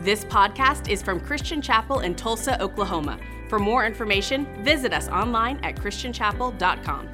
This podcast is from Christian Chapel in Tulsa, Oklahoma. For more information, visit us online at christianchapel.com.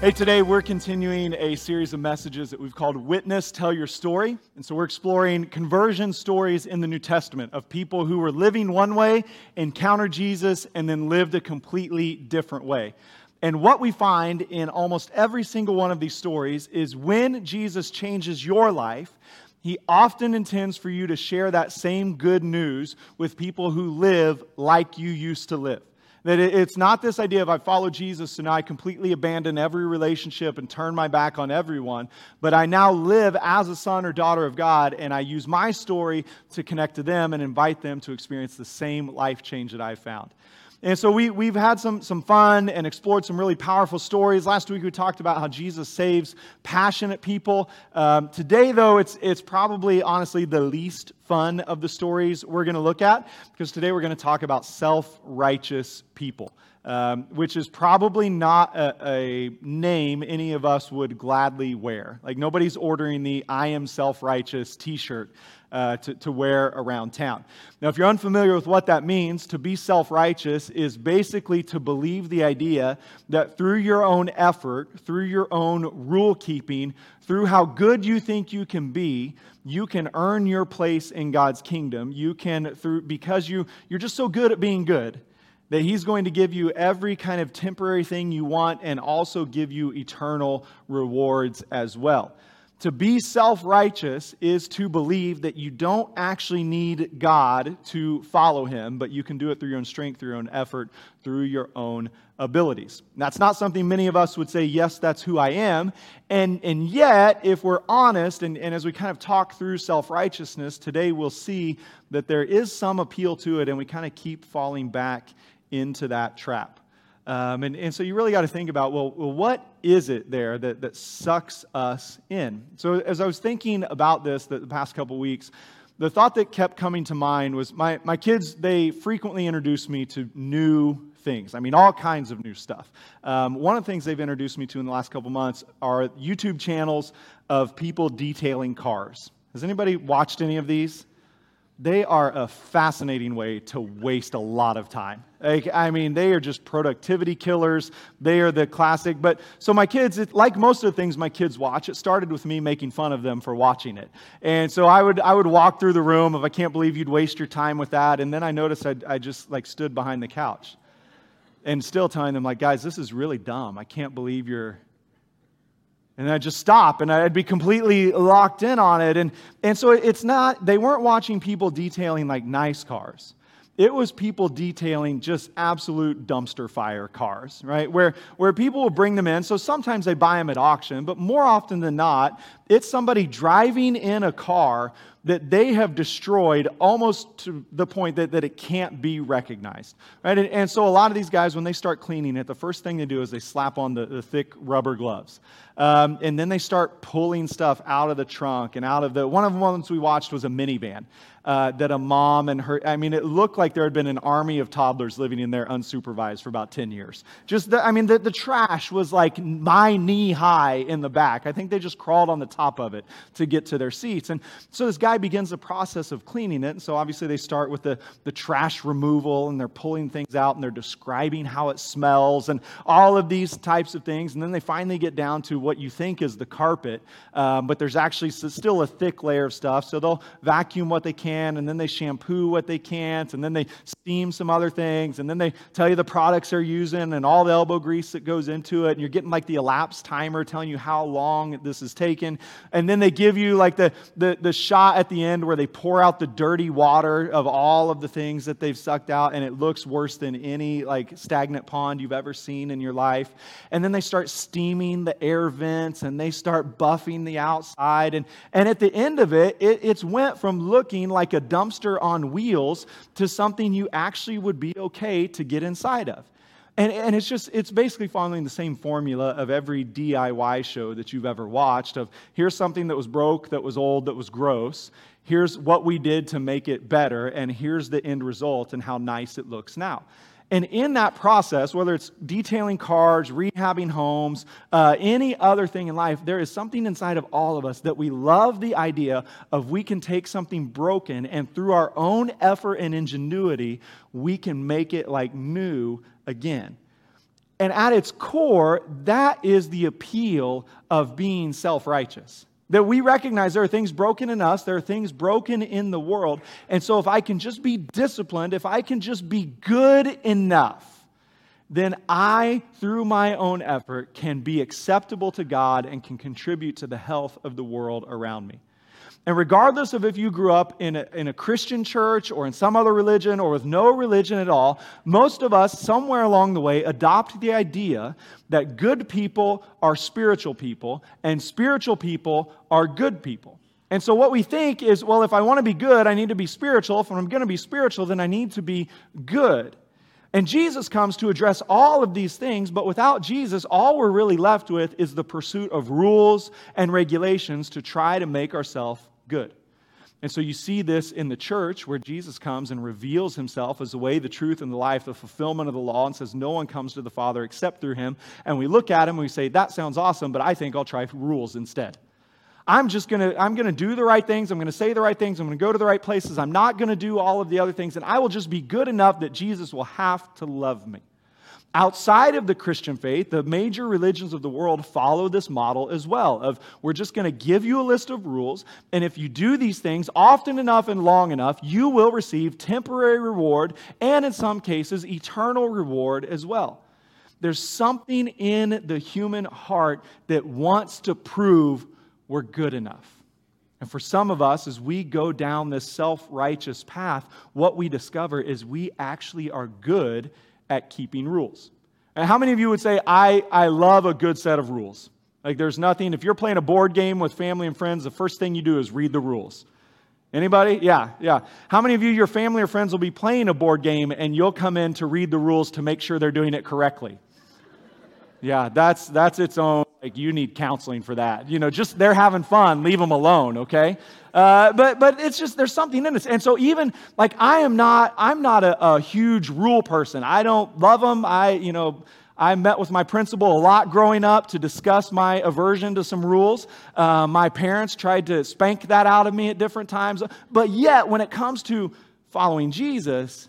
Hey, today we're continuing a series of messages that we've called Witness, Tell Your Story. And so we're exploring conversion stories in the New Testament of people who were living one way, encountered Jesus, and then lived a completely different way. And what we find in almost every single one of these stories is when Jesus changes your life, he often intends for you to share that same good news with people who live like you used to live. That it's not this idea of I follow Jesus, now I completely abandon every relationship and turn my back on everyone, but I now live as a son or daughter of God, and I use my story to connect to them and invite them to experience the same life change that I found. And so we, we've had some, some fun and explored some really powerful stories. Last week we talked about how Jesus saves passionate people. Um, today, though, it's, it's probably honestly the least fun of the stories we're going to look at because today we're going to talk about self righteous people. Um, which is probably not a, a, name any of us would gladly wear. Like, nobody's ordering the I am self righteous t shirt uh, to, to wear around town. Now, if you're unfamiliar with what that means, to be self righteous is basically to believe the idea that through your own effort, through your own rule keeping, through how good you think you can be, you can earn your place in God's kingdom. You can, through, because you, you're just so good at being good, that He's going to give you every kind of temporary thing you want and also give you eternal rewards as well. To be self righteous is to believe that you don't actually need God to follow Him, but you can do it through your own strength, through your own effort, through your own abilities. That's not something many of us would say, yes, that's who I am. And, and yet, if we're honest, and, and as we kind of talk through self righteousness, today we'll see that there is some appeal to it, and we kind of keep falling back into that trap. Um, and, and so you really got to think about well, what is it there that, that sucks us in? So as I was thinking about this the, the past couple weeks, the thought that kept coming to mind was my, my kids, they frequently introduce me to new things. I mean, all kinds of new stuff. Um, one of the things they've introduced me to in the last couple months are YouTube channels of people detailing cars. Has anybody watched any of these? They are a fascinating way to waste a lot of time. Like, I mean, they are just productivity killers. They are the classic. But so my kids, it, like most of the things my kids watch, it started with me making fun of them for watching it. And so I would, I would walk through the room of, I can't believe you'd waste your time with that. And then I noticed I, I just like stood behind the couch and still telling them, like, guys, this is really dumb. I can't believe you're and I'd just stop and I'd be completely locked in on it. And, and so it's not, they weren't watching people detailing like nice cars. It was people detailing just absolute dumpster fire cars, right? Where, where people will bring them in. So sometimes they buy them at auction, but more often than not, it's somebody driving in a car that they have destroyed almost to the point that, that it can't be recognized. Right? And, and so a lot of these guys, when they start cleaning it, the first thing they do is they slap on the, the thick rubber gloves. Um, and then they start pulling stuff out of the trunk and out of the. One of the ones we watched was a minivan uh, that a mom and her, I mean, it looked like there had been an army of toddlers living in there unsupervised for about 10 years. Just, the, I mean, the, the trash was like my knee high in the back. I think they just crawled on the top of it to get to their seats. And so this guy begins the process of cleaning it. And so obviously they start with the, the trash removal and they're pulling things out and they're describing how it smells and all of these types of things. And then they finally get down to what you think is the carpet, um, but there's actually still a thick layer of stuff. So they'll vacuum what they can can, and then they shampoo what they can't, and then they steam some other things, and then they tell you the products they're using and all the elbow grease that goes into it, and you're getting like the elapsed timer telling you how long this is taken. And then they give you like the, the, the shot at the end where they pour out the dirty water of all of the things that they've sucked out, and it looks worse than any like stagnant pond you've ever seen in your life. And then they start steaming the air vents and they start buffing the outside. And, and at the end of it, it it's went from looking like a dumpster on wheels to something you actually would be okay to get inside of. And, and it's just, it's basically following the same formula of every DIY show that you've ever watched of here's something that was broke, that was old, that was gross. Here's what we did to make it better, and here's the end result and how nice it looks now. And in that process, whether it's detailing cars, rehabbing homes, uh, any other thing in life, there is something inside of all of us that we love the idea of we can take something broken and through our own effort and ingenuity, we can make it like new again. And at its core, that is the appeal of being self righteous. That we recognize there are things broken in us, there are things broken in the world. And so, if I can just be disciplined, if I can just be good enough, then I, through my own effort, can be acceptable to God and can contribute to the health of the world around me. And regardless of if you grew up in a, in a Christian church or in some other religion or with no religion at all, most of us, somewhere along the way, adopt the idea that good people are spiritual people and spiritual people are good people. And so what we think is, well, if I want to be good, I need to be spiritual. If I'm going to be spiritual, then I need to be good. And Jesus comes to address all of these things, but without Jesus, all we're really left with is the pursuit of rules and regulations to try to make ourselves good. And so you see this in the church where Jesus comes and reveals himself as the way, the truth, and the life, the fulfillment of the law, and says, No one comes to the Father except through him. And we look at him and we say, That sounds awesome, but I think I'll try rules instead. I'm just going to I'm going to do the right things. I'm going to say the right things. I'm going to go to the right places. I'm not going to do all of the other things. And I will just be good enough that Jesus will have to love me. Outside of the Christian faith, the major religions of the world follow this model as well of we're just going to give you a list of rules and if you do these things often enough and long enough, you will receive temporary reward and in some cases eternal reward as well. There's something in the human heart that wants to prove we're good enough. And for some of us, as we go down this self righteous path, what we discover is we actually are good at keeping rules. And how many of you would say, I, I love a good set of rules? Like, there's nothing, if you're playing a board game with family and friends, the first thing you do is read the rules. Anybody? Yeah, yeah. How many of you, your family or friends, will be playing a board game and you'll come in to read the rules to make sure they're doing it correctly? Yeah, that's, that's its own, like, you need counseling for that. You know, just they're having fun, leave them alone, okay? Uh, but but it's just there's something in this, and so even like I am not I'm not a, a huge rule person. I don't love them. I you know I met with my principal a lot growing up to discuss my aversion to some rules. Uh, my parents tried to spank that out of me at different times. But yet, when it comes to following Jesus,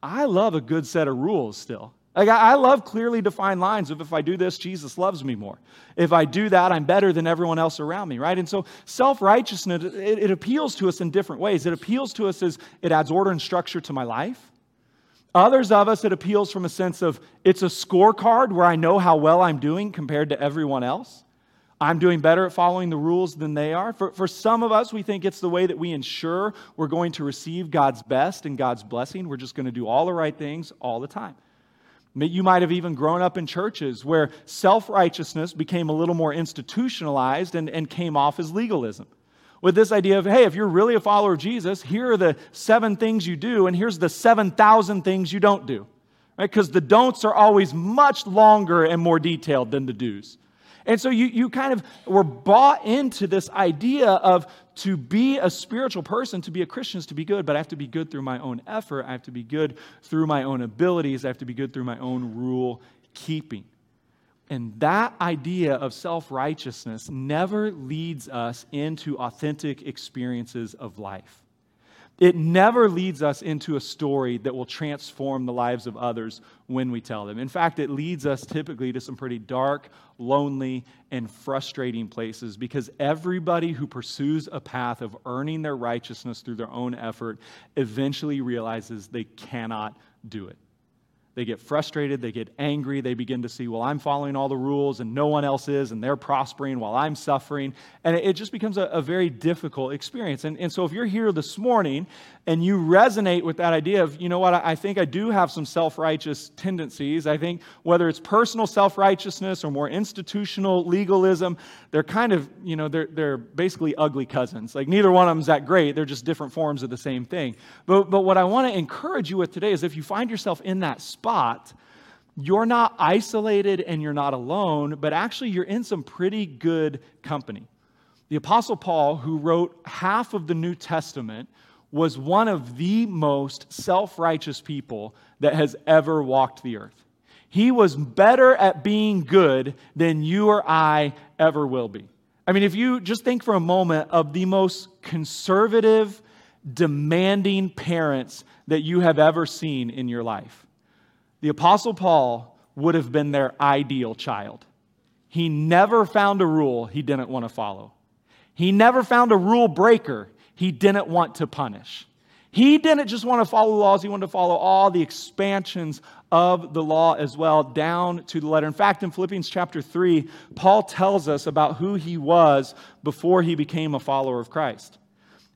I love a good set of rules still. Like, I love clearly defined lines of if I do this, Jesus loves me more. If I do that, I'm better than everyone else around me, right? And so self righteousness, it, it, appeals to us in different ways. It appeals to us as it adds order and structure to my life. Others of us, it appeals from a sense of it's a scorecard where I know how well I'm doing compared to everyone else. I'm doing better at following the rules than they are. For, for some of us, we think it's the way that we ensure we're going to receive God's best and God's blessing. We're just going to do all the right things all the time. You might have even grown up in churches where self righteousness became a little more institutionalized and, and came off as legalism. With this idea of, hey, if you're really a follower of Jesus, here are the seven things you do, and here's the 7,000 things you don't do. Right? Because the don'ts are always much longer and more detailed than the do's. And so you, you kind of were bought into this idea of to be a spiritual person, to be a Christian is to be good, but I have to be good through my own effort. I have to be good through my own abilities. I have to be good through my own rule keeping. And that idea of self righteousness never leads us into authentic experiences of life. It never leads us into a story that will transform the lives of others when we tell them. In fact, it leads us typically to some pretty dark, lonely, and frustrating places because everybody who pursues a path of earning their righteousness through their own effort eventually realizes they cannot do it. They get frustrated, they get angry, they begin to see, well, I'm following all the rules and no one else is, and they're prospering while I'm suffering. And it just becomes a, a very difficult experience. And, and so if you're here this morning and you resonate with that idea of, you know what, I, think I do have some self righteous tendencies, I think whether it's personal self righteousness or more institutional legalism, they're kind of, you know, they're, they're basically ugly cousins. Like neither one of them is that great, they're just different forms of the same thing. But, but what I want to encourage you with today is if you find yourself in that space, spot, you're not isolated and you're not alone, but actually you're in some pretty good company. The Apostle Paul, who wrote half of the New Testament, was one of the most self righteous people that has ever walked the earth. He was better at being good than you or I ever will be. I mean, if you just think for a moment of the most conservative, demanding parents that you have ever seen in your life, the Apostle Paul would have been their ideal child. He never found a rule he didn't want to follow. He never found a rule breaker he didn't want to punish. He didn't just want to follow laws, he wanted to follow all the expansions of the law as well, down to the letter. In fact, in Philippians chapter 3, Paul tells us about who he was before he became a follower of Christ.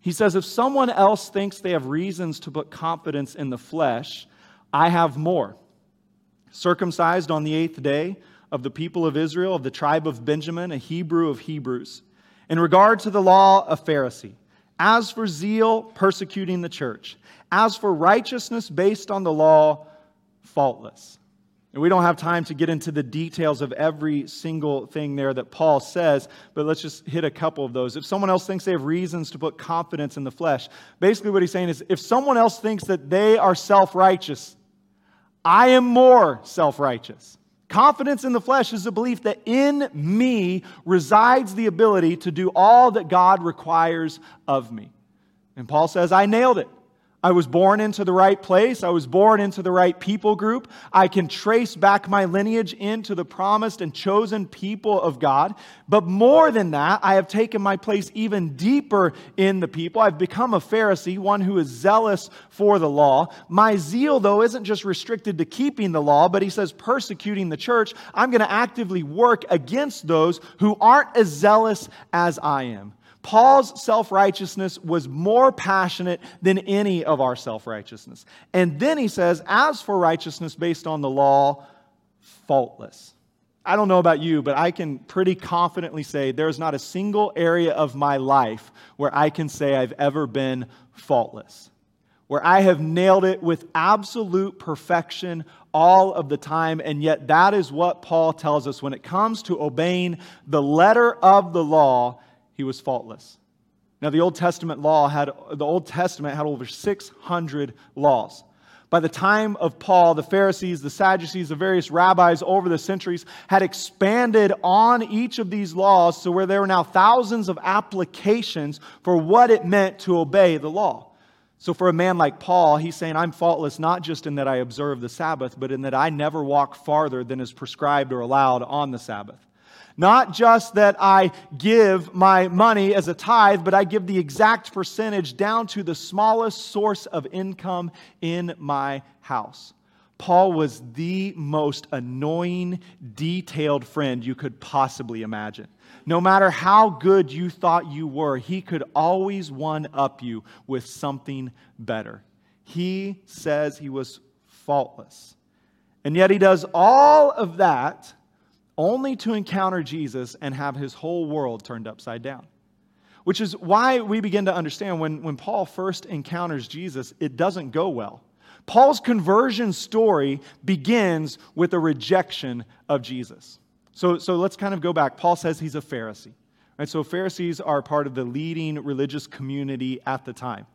He says, If someone else thinks they have reasons to put confidence in the flesh, I have more. Circumcised on the eighth day of the people of Israel, of the tribe of Benjamin, a Hebrew of Hebrews. In regard to the law, a Pharisee as for zeal, persecuting the church. As for righteousness based on the law, faultless. And we don't have time to get into the details of every single thing there that Paul says, but let's just hit a couple of those. If someone else thinks they have reasons to put confidence in the flesh, basically what he's saying is if someone else thinks that they are self righteous, I am more self righteous. Confidence in the flesh is a belief that in me resides the ability to do all that God requires of me. And Paul says, I nailed it. I was born into the right place. I was born into the right people group. I can trace back my lineage into the promised and chosen people of God. But more than that, I have taken my place even deeper in the people. I've become a Pharisee, one who is zealous for the law. My zeal, though, isn't just restricted to keeping the law, but he says persecuting the church. I'm going to actively work against those who aren't as zealous as I am. Paul's self righteousness was more passionate than any of our self righteousness. And then he says, as for righteousness based on the law, faultless. I don't know about you, but I can pretty confidently say there's not a single area of my life where I can say I've ever been faultless, where I have nailed it with absolute perfection all of the time. And yet, that is what Paul tells us when it comes to obeying the letter of the law he was faultless. Now, the Old Testament law had, the Old Testament had over 600 laws. By the time of Paul, the Pharisees, the Sadducees, the various rabbis over the centuries had expanded on each of these laws to where there were now thousands of applications for what it meant to obey the law. So, for a man like Paul, he's saying, I'm faultless not just in that I observe the Sabbath, but in that I never walk farther than is prescribed or allowed on the Sabbath. Not just that I give my money as a tithe, but I give the exact percentage down to the smallest source of income in my house. Paul was the most annoying, detailed friend you could possibly imagine. No matter how good you thought you were, he could always one up you with something better. He says he was faultless. And yet he does all of that only to encounter Jesus and have his whole world turned upside down. Which is why we begin to understand when, when Paul first encounters Jesus, it doesn't go well. Paul's conversion story begins with a rejection of Jesus. So, so let's kind of go back. Paul says he's a Pharisee. Right? So Pharisees are part of the leading religious community at the time.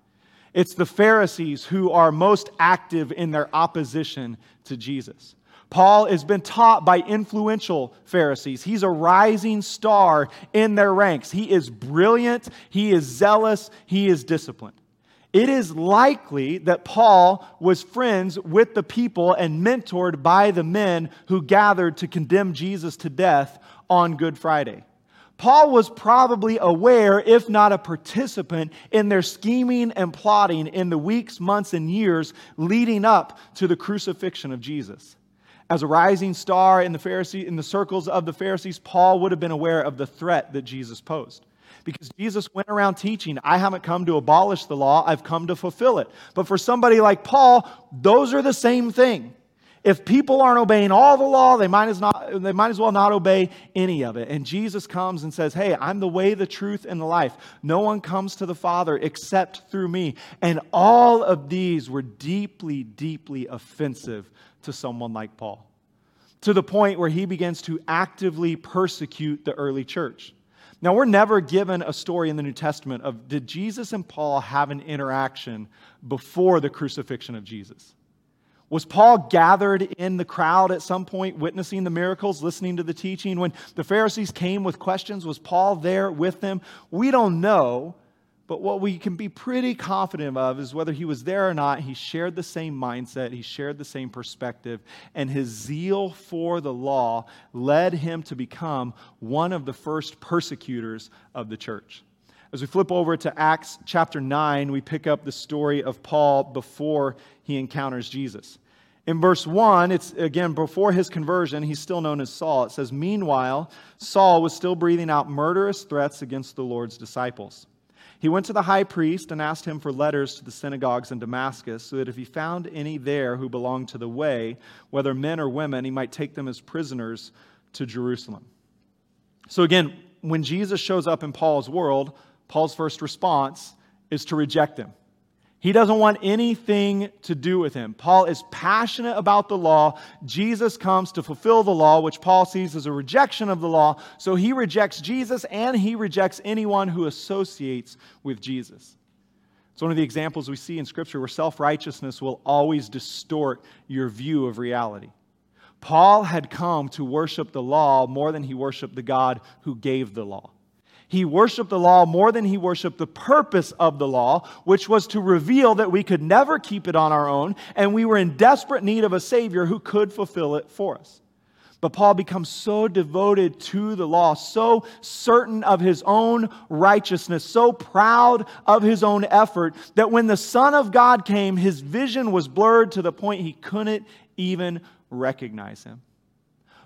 It's the Pharisees who are most active in their opposition to Jesus. Paul has been taught by influential Pharisees. He's a rising star in their ranks. He is brilliant, he is zealous, he is disciplined. It is likely that Paul was friends with the people and mentored by the men who gathered to condemn Jesus to death on Good Friday. Paul was probably aware, if not a participant, in their scheming and plotting in the weeks, months, and years leading up to the crucifixion of Jesus. As a rising star in the Pharisee, in the circles of the Pharisees, Paul would have been aware of the threat that Jesus posed. Because Jesus went around teaching, I haven't come to abolish the law, I've come to fulfill it. But for somebody like Paul, those are the same thing. If people aren't obeying all the law, they might, as not, they might as well not obey any of it. And Jesus comes and says, Hey, I'm the way, the truth, and the life. No one comes to the Father except through me. And all of these were deeply, deeply offensive to someone like Paul, to the point where he begins to actively persecute the early church. Now, we're never given a story in the New Testament of did Jesus and Paul have an interaction before the crucifixion of Jesus? Was Paul gathered in the crowd at some point, witnessing the miracles, listening to the teaching? When the Pharisees came with questions, was Paul there with them? We don't know, but what we can be pretty confident of is whether he was there or not, he shared the same mindset, he shared the same perspective, and his zeal for the law led him to become one of the first persecutors of the church. As we flip over to Acts chapter 9, we pick up the story of Paul before he encounters Jesus. In verse 1, it's again before his conversion, he's still known as Saul. It says, Meanwhile, Saul was still breathing out murderous threats against the Lord's disciples. He went to the high priest and asked him for letters to the synagogues in Damascus, so that if he found any there who belonged to the way, whether men or women, he might take them as prisoners to Jerusalem. So again, when Jesus shows up in Paul's world, Paul's first response is to reject him. He doesn't want anything to do with him. Paul is passionate about the law. Jesus comes to fulfill the law, which Paul sees as a rejection of the law. So he rejects Jesus and he rejects anyone who associates with Jesus. It's one of the examples we see in Scripture where self righteousness will always distort your view of reality. Paul had come to worship the law more than he worshiped the God who gave the law. He worshiped the law more than he worshiped the purpose of the law, which was to reveal that we could never keep it on our own, and we were in desperate need of a Savior who could fulfill it for us. But Paul becomes so devoted to the law, so certain of his own righteousness, so proud of his own effort, that when the Son of God came, his vision was blurred to the point he couldn't even recognize him.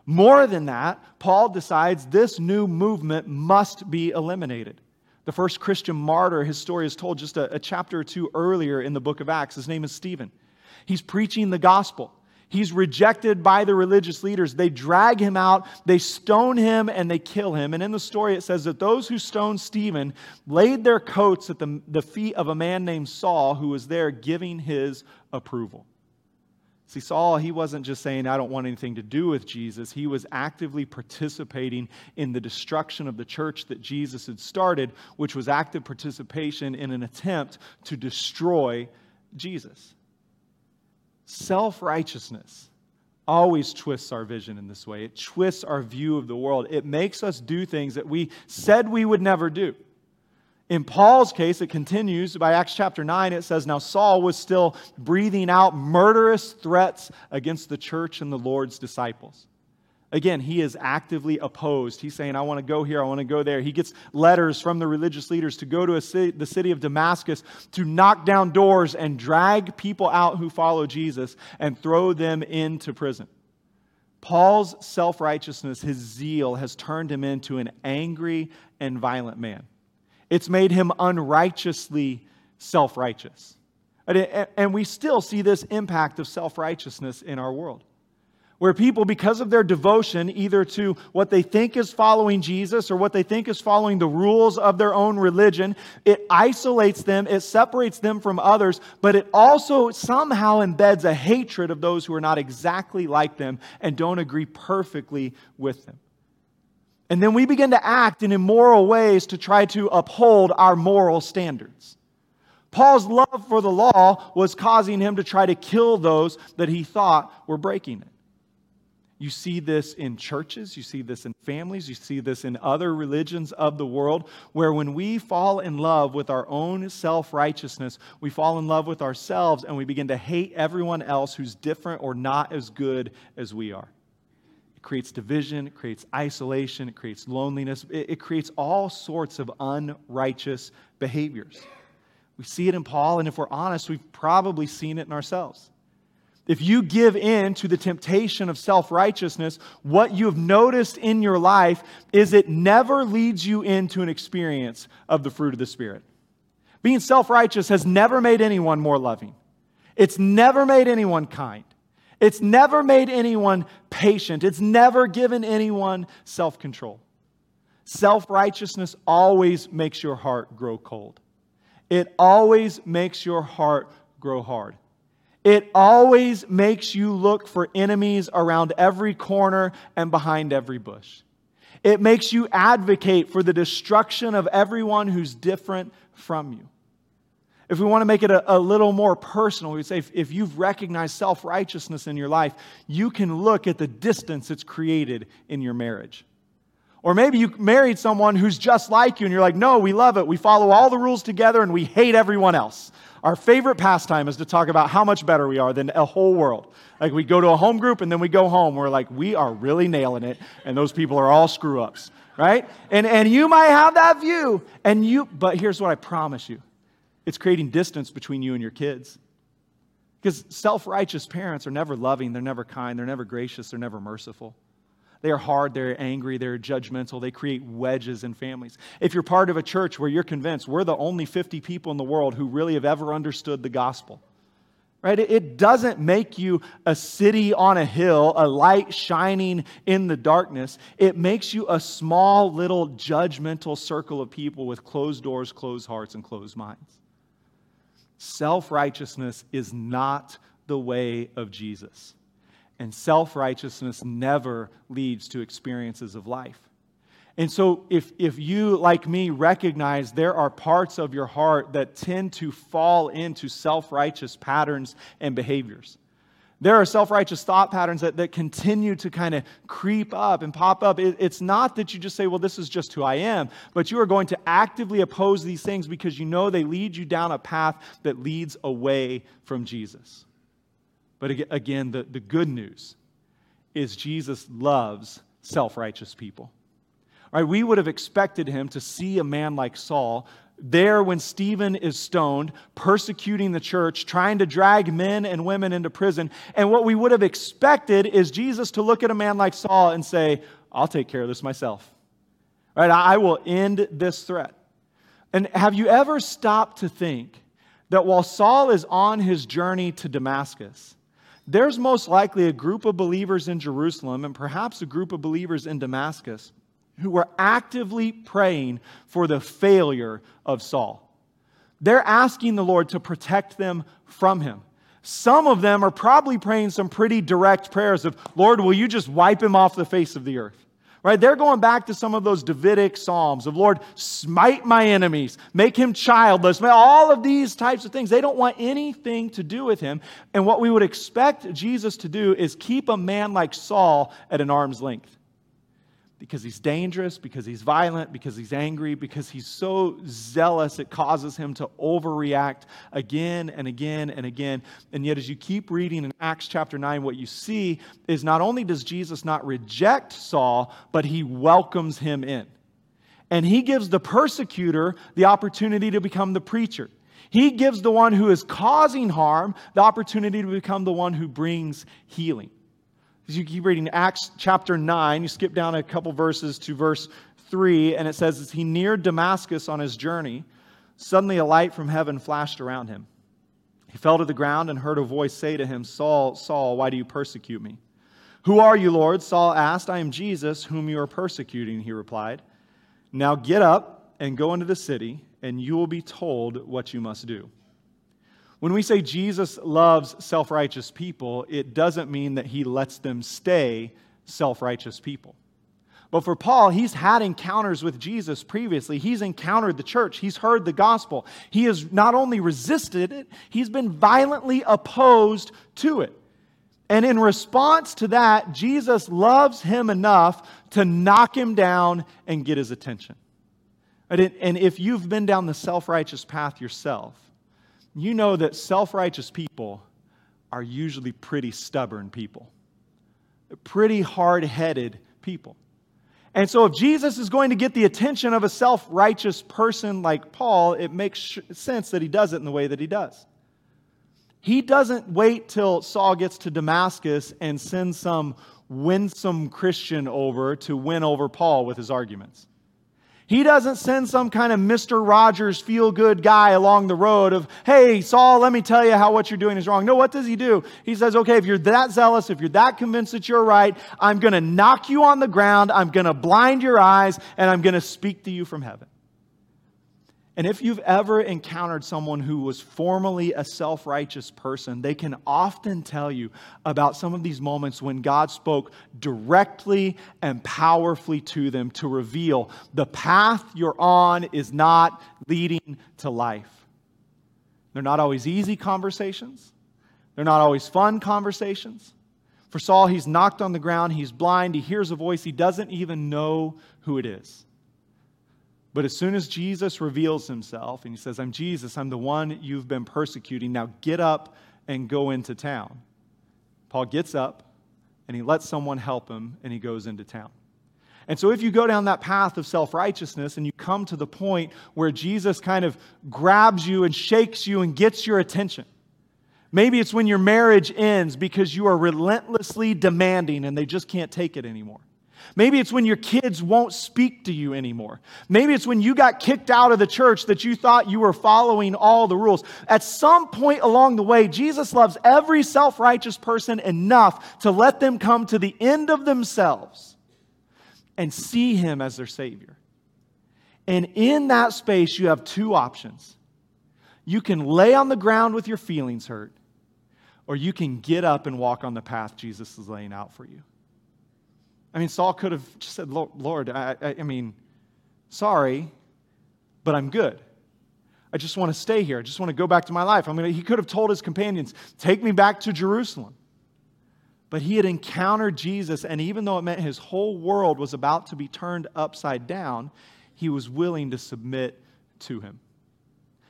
More than that, Paul decides this new movement must be eliminated. The first Christian martyr, his story is told just a, a, chapter or two earlier in the book of Acts. His name is Stephen. He's preaching the gospel. He's rejected by the religious leaders. They drag him out, they stone him, and they kill him. And in the story, it says that those who stoned Stephen laid their coats at the, the feet of a man named Saul who was there giving his approval. See, Saul, he wasn't just saying, I don't want anything to do with Jesus. He was actively participating in the destruction of the church that Jesus had started, which was active participation in an attempt to destroy Jesus. Self righteousness always twists our vision in this way. It twists our view of the world. It makes us do things that we said we would never do. In Paul's case, it continues by Acts chapter 9. It says, Now Saul was still breathing out murderous threats against the church and the Lord's disciples. Again, he is actively opposed. He's saying, I want to go here, I want to go there. He gets letters from the religious leaders to go to city, the city of Damascus to knock down doors and drag people out who follow Jesus and throw them into prison. Paul's self righteousness, his zeal, has turned him into an angry and violent man. It's made him unrighteously self righteous. And we still see this impact of self righteousness in our world. Where people, because of their devotion either to what they think is following Jesus or what they think is following the rules of their own religion, it isolates them, it separates them from others, but it also somehow embeds a hatred of those who are not exactly like them and don't agree perfectly with them. And then we begin to act in immoral ways to try to uphold our moral standards. Paul's love for the law was causing him to try to kill those that he thought were breaking it. You see this in churches, you see this in families, you see this in other religions of the world, where when we fall in love with our own self righteousness, we fall in love with ourselves and we begin to hate everyone else who's different or not as good as we are creates division, it creates isolation, it creates loneliness, it, it creates all sorts of unrighteous behaviors. We see it in Paul, and if we're honest, we've probably seen it in ourselves. If you give in to the temptation of self righteousness, what you've noticed in your life is it never leads you into an experience of the fruit of the Spirit. Being self righteous has never made anyone more loving, it's never made anyone kind. It's never made anyone patient. It's never given anyone self control. Self righteousness always makes your heart grow cold. It always makes your heart grow hard. It always makes you look for enemies around every corner and behind every bush. It makes you advocate for the destruction of everyone who's different from you. If we want to make it a, a little more personal, we say if, if you've recognized self righteousness in your life, you can look at the distance it's created in your marriage. Or maybe you married someone who's just like you and you're like, no, we love it. We follow all the rules together and we hate everyone else. Our favorite pastime is to talk about how much better we are than a whole world. Like we go to a home group and then we go home. We're like, we are really nailing it, and those people are all screw ups, right? And, and you might have that view. And you, but here's what I promise you it's creating distance between you and your kids. Because self righteous parents are never loving, they're never kind, they're never gracious, they're never merciful. They are hard, they're angry, they're judgmental, they create wedges in families. If you're part of a church where you're convinced we're the only 50 people in the world who really have ever understood the gospel, right? It doesn't make you a city on a hill, a light shining in the darkness. It makes you a small, little, judgmental circle of people with closed doors, closed hearts, and closed minds. Self righteousness is not the way of Jesus. And self righteousness never leads to experiences of life. And so, if, if you, like me, recognize there are parts of your heart that tend to fall into self righteous patterns and behaviors, there are self righteous thought patterns that, that continue to kind of creep up and pop up. It, it's not that you just say, well, this is just who I am, but you are going to actively oppose these things because you know they lead you down a path that leads away from Jesus. But again, the, the good news is Jesus loves self righteous people. Right? We would have expected him to see a man like Saul there when Stephen is stoned, persecuting the church, trying to drag men and women into prison. And what we would have expected is Jesus to look at a man like Saul and say, I'll take care of this myself. Right? I will end this threat. And have you ever stopped to think that while Saul is on his journey to Damascus, there's most likely a group of believers in Jerusalem and perhaps a group of believers in Damascus who were actively praying for the failure of Saul. They're asking the Lord to protect them from him. Some of them are probably praying some pretty direct prayers of, Lord, will you just wipe him off the face of the earth? Right? They're going back to some of those Davidic psalms of, Lord, smite my enemies, make him childless, all of these types of things. They don't want anything to do with him. And what we would expect Jesus to do is keep a man like Saul at an arm's length because he's dangerous, because he's violent, because he's angry, because he's so zealous, it causes him to overreact again and again and again. And yet, as you keep reading in Acts chapter 9, what you see is not only does Jesus not reject Saul, but he welcomes him in. And he gives the persecutor the opportunity to become the preacher. He gives the one who is causing harm the opportunity to become the one who brings healing. As you keep reading Acts chapter 9, you skip down a couple verses to verse 3, and it says, As he neared Damascus on his journey, suddenly a light from heaven flashed around him. He fell to the ground and heard a voice say to him, Saul, Saul, why do you persecute me? Who are you, Lord? Saul asked. I am Jesus, whom you are persecuting, he replied. Now get up and go into the city, and you will be told what you must do. When we say Jesus loves self righteous people, it doesn't mean that he lets them stay self righteous people. But for Paul, he's had encounters with Jesus previously. He's encountered the church. He's heard the gospel. He has not only resisted it, he's been violently opposed to it. And in response to that, Jesus loves him enough to knock him down and get his attention. And if you've been down the self righteous path yourself, you know that self righteous people are usually pretty stubborn people, pretty hard headed people. And so, if Jesus is going to get the attention of a self righteous person like Paul, it makes sense that he does it in the way that he does. He doesn't wait till Saul gets to Damascus and send some winsome Christian over to win over Paul with his arguments. He doesn't send some kind of Mr. Rogers feel good guy along the road of, hey, Saul, let me tell you how what you're doing is wrong. No, what does he do? He says, okay, if you're that zealous, if you're that convinced that you're right, I'm going to knock you on the ground, I'm going to blind your eyes, and I'm going to speak to you from heaven. And if you've ever encountered someone who was formerly a self righteous person, they can often tell you about some of these moments when God spoke directly and powerfully to them to reveal the path you're on is not leading to life. They're not always easy conversations, they're not always fun conversations. For Saul, he's knocked on the ground, he's blind, he hears a voice, he doesn't even know who it is. But as soon as Jesus reveals himself and he says, I'm Jesus, I'm the one you've been persecuting, now get up and go into town. Paul gets up and he lets someone help him and he goes into town. And so, if you go down that path of self righteousness and you come to the point where Jesus kind of grabs you and shakes you and gets your attention, maybe it's when your marriage ends because you are relentlessly demanding and they just can't take it anymore. Maybe it's when your kids won't speak to you anymore. Maybe it's when you got kicked out of the church that you thought you were following all the rules. At some point along the way, Jesus loves every self righteous person enough to let them come to the end of themselves and see Him as their Savior. And in that space, you have two options. You can lay on the ground with your feelings hurt, or you can get up and walk on the path Jesus is laying out for you. I mean, Saul could have just said, Lord, I, I, mean, sorry, but I'm good. I just want to stay here. I just want to go back to my life. I mean, he could have told his companions, take me back to Jerusalem. But he had encountered Jesus, and even though it meant his whole world was about to be turned upside down, he was willing to submit to him.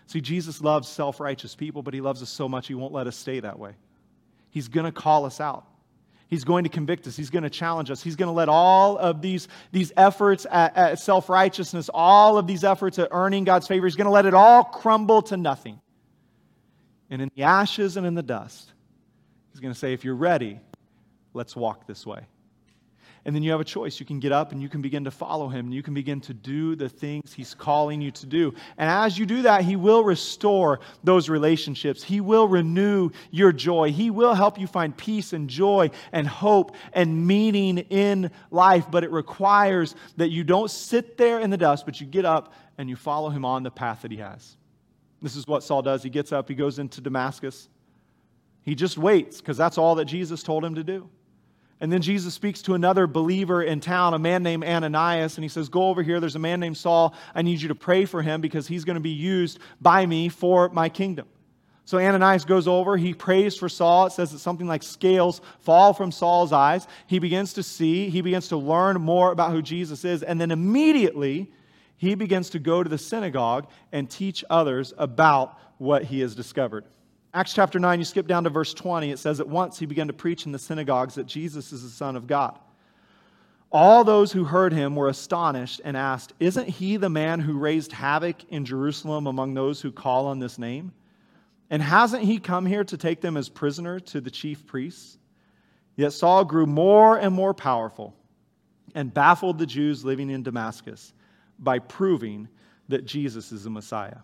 See, Jesus loves self righteous people, but he loves us so much he won't let us stay that way. He's going to call us out. He's going to convict us. He's going to challenge us. He's going to let all of these, these efforts at, at self righteousness, all of these efforts at earning God's favor, He's going to let it all crumble to nothing. And in the ashes and in the dust, He's going to say, if you're ready, let's walk this way. And then you have a choice. You can get up and you can begin to follow him. You can begin to do the things he's calling you to do. And as you do that, he will restore those relationships. He will renew your joy. He will help you find peace and joy and hope and meaning in life. But it requires that you don't sit there in the dust, but you get up and you follow him on the path that he has. This is what Saul does. He gets up, he goes into Damascus. He just waits because that's all that Jesus told him to do. And then Jesus speaks to another believer in town, a man named Ananias, and he says, Go over here. There's a man named Saul. I need you to pray for him because he's going to be used by me for my kingdom. So Ananias goes over. He prays for Saul. It says that something like scales fall from Saul's eyes. He begins to see, he begins to learn more about who Jesus is. And then immediately, he begins to go to the synagogue and teach others about what he has discovered. Acts chapter 9, you skip down to verse 20. It says, At once he began to preach in the synagogues that Jesus is the Son of God. All those who heard him were astonished and asked, Isn't he the man who raised havoc in Jerusalem among those who call on this name? And hasn't he come here to take them as prisoner to the chief priests? Yet Saul grew more and more powerful and baffled the Jews living in Damascus by proving that Jesus is the Messiah.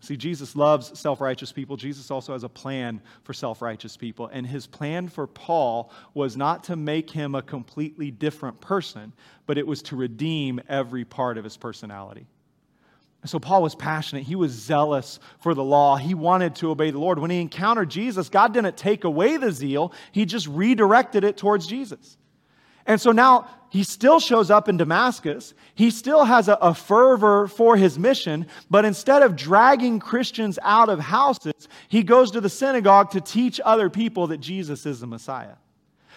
See, Jesus loves self righteous people. Jesus also has a plan for self righteous people. And his plan for Paul was not to make him a completely different person, but it was to redeem every part of his personality. So Paul was passionate. He was zealous for the law. He wanted to obey the Lord. When he encountered Jesus, God didn't take away the zeal, he just redirected it towards Jesus. And so now he still shows up in Damascus. He still has a, a, fervor for his mission, but instead of dragging Christians out of houses, he goes to the synagogue to teach other people that Jesus is the Messiah.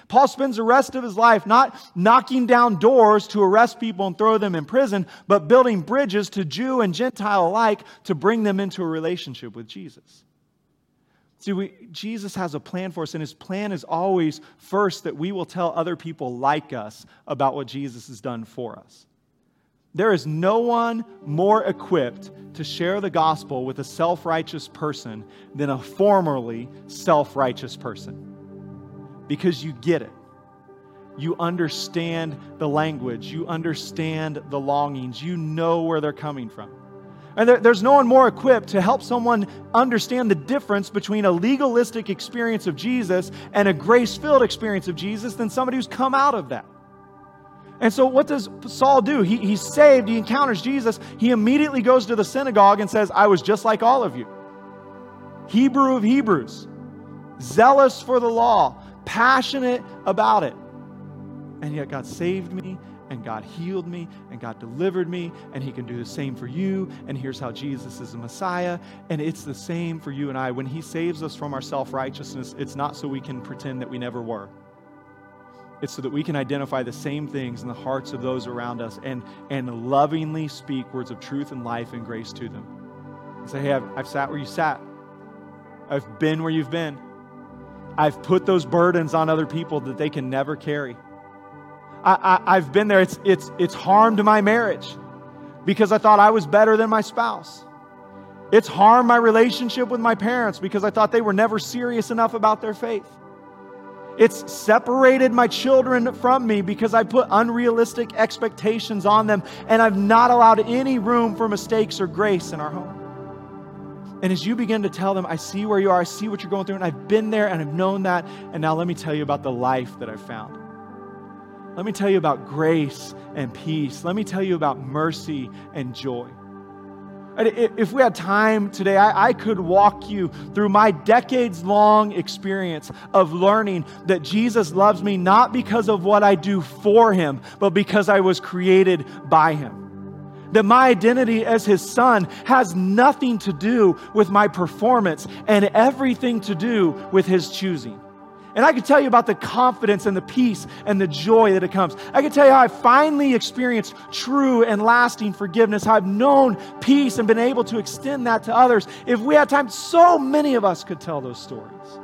Paul spends the rest of his life not knocking down doors to arrest people and throw them in prison, but building bridges to Jew and Gentile alike to bring them into a relationship with Jesus. See, we, Jesus has a plan for us, and his plan is always first that we will tell other people like us about what Jesus has done for us. There is no one more equipped to share the gospel with a self righteous person than a formerly self righteous person because you get it. You understand the language, you understand the longings, you know where they're coming from. And there, there's no one more equipped to help someone understand the difference between a legalistic experience of Jesus and a grace filled experience of Jesus than somebody who's come out of that. And so, what does Saul do? He, he's saved, he encounters Jesus. He immediately goes to the synagogue and says, I was just like all of you. Hebrew of Hebrews, zealous for the law, passionate about it. And yet, God saved me, and God healed me, and God delivered me, and He can do the same for you. And here's how Jesus is the Messiah. And it's the same for you and I. When He saves us from our self righteousness, it's not so we can pretend that we never were. It's so that we can identify the same things in the hearts of those around us and, and lovingly speak words of truth and life and grace to them. And say, hey, I've, I've sat where you sat. I've been where you've been. I've put those burdens on other people that they can never carry. I, I, have been there. It's, it's, it's harmed my marriage because I thought I was better than my spouse. It's harmed my relationship with my parents because I thought they were never serious enough about their faith. It's separated my children from me because I put unrealistic expectations on them and I've not allowed any room for mistakes or grace in our home. And as you begin to tell them, I see where you are, I see what you're going through, and I've been there and I've known that, and now let me tell you about the life that I've found. Let me tell you about grace and peace. Let me tell you about mercy and joy. If we had time today, I, could walk you through my decades long experience of learning that Jesus loves me not because of what I do for him, but because I was created by him that my identity as his son has nothing to do with my performance and everything to do with his choosing. And I can tell you about the confidence and the peace and the joy that it comes. I can tell you how I finally experienced true and lasting forgiveness, how I've known peace and been able to extend that to others. If we had time, so many of us could tell those stories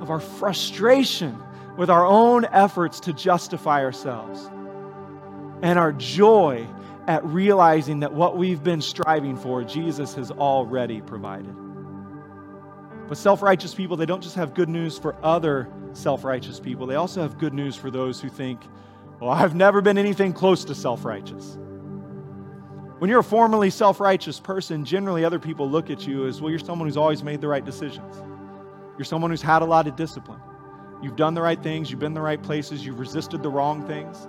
of our frustration with our own efforts to justify ourselves and our joy at realizing that what we've been striving for, Jesus has already provided. But self righteous people, they don't just have good news for other self righteous people, they also have good news for those who think, well, I've never been anything close to self righteous. When you're a formerly self righteous person, generally other people look at you as, well, you're someone who's always made the right decisions. You're someone who's had a lot of discipline. You've done the right things, you've been in the right places, you've resisted the wrong things.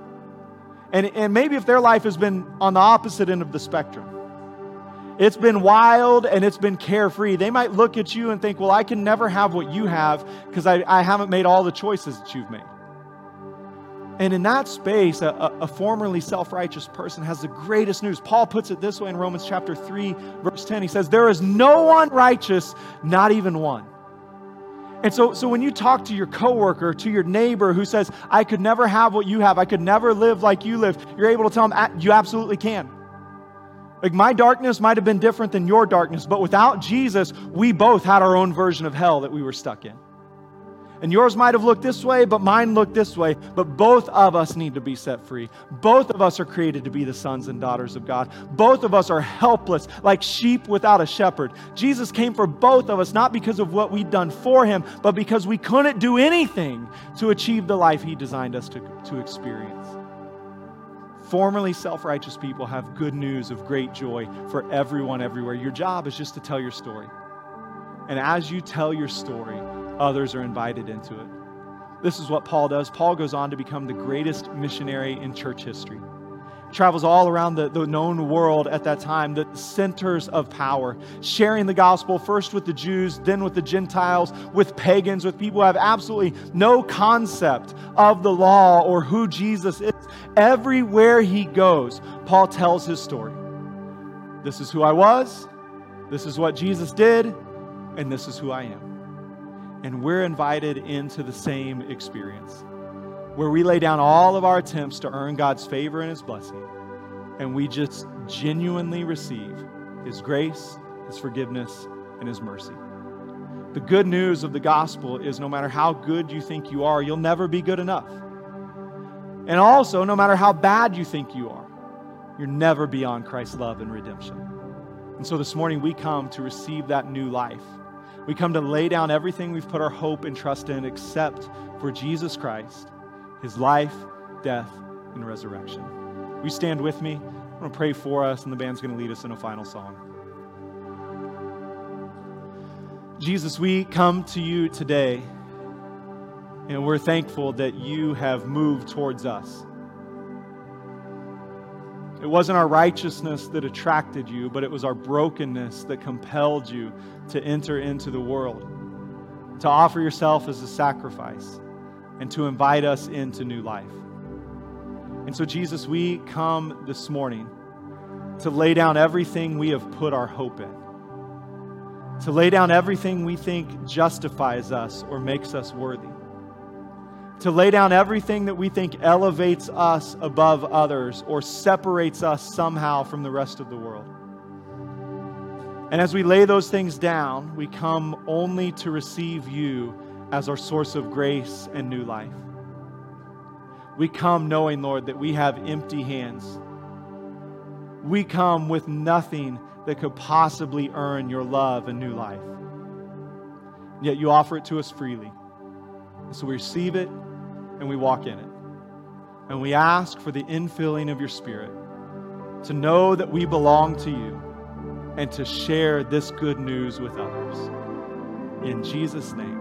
And, and maybe if their life has been on the opposite end of the spectrum, it's been wild and it's been carefree. They might look at you and think, well, I can never have what you have because I, I haven't made all the choices that you've made. And in that space, a, a formerly self righteous person has the greatest news. Paul puts it this way in Romans chapter 3, verse 10. He says, There is no one righteous, not even one. And so, so when you talk to your coworker, to your neighbor who says, I could never have what you have, I could never live like you live, you're able to tell them, you absolutely can. Like my darkness might have been different than your darkness, but without Jesus, we both had our own version of hell that we were stuck in. And yours might have looked this way, but mine looked this way. But both of us need to be set free. Both of us are created to be the sons and daughters of God. Both of us are helpless, like sheep without a shepherd. Jesus came for both of us, not because of what we'd done for him, but because we couldn't do anything to achieve the life he designed us to, to experience. Formerly self righteous people have good news of great joy for everyone everywhere. Your job is just to tell your story. And as you tell your story, others are invited into it. This is what Paul does. Paul goes on to become the greatest missionary in church history travels all around the, the known world at that time, the centers of power, sharing the gospel first with the Jews, then with the Gentiles, with pagans, with people who have absolutely no concept of the law or who Jesus is. Everywhere he goes, Paul tells his story. This is who I was, this is what Jesus did, and this is who I am. And we're invited into the same experience where we lay down all of our attempts to earn God's favor and His blessing, and we just genuinely receive His grace, His forgiveness, and His mercy. The good news of the gospel is no matter how good you think you are, you'll never be good enough. And also, no matter how bad you think you are, you're never beyond Christ's love and redemption. And so this morning, we come to receive that new life. We come to lay down everything we've put our hope and trust in except for Jesus Christ his life, death, and resurrection. You stand with me? I'm going to pray for us, and the band's going to lead us in a final song. Jesus, we come to you today, and we're thankful that you have moved towards us. It wasn't our righteousness that attracted you, but it was our brokenness that compelled you to enter into the world, to offer yourself as a sacrifice, and to invite us into new life. And so, Jesus, we come this morning to lay down everything we have put our hope in, to lay down everything we think justifies us or makes us worthy, to lay down everything that we think elevates us above others or separates us somehow from the rest of the world. And as we lay those things down, we come only to receive you as our source of grace and new life. We come knowing, Lord, that we have empty hands. We come with nothing that could possibly earn your love and new life. Yet you offer it to us freely. So we receive it and we walk in it. And we ask for the infilling of your Spirit to know that we belong to you and to share this good news with others. In Jesus' name,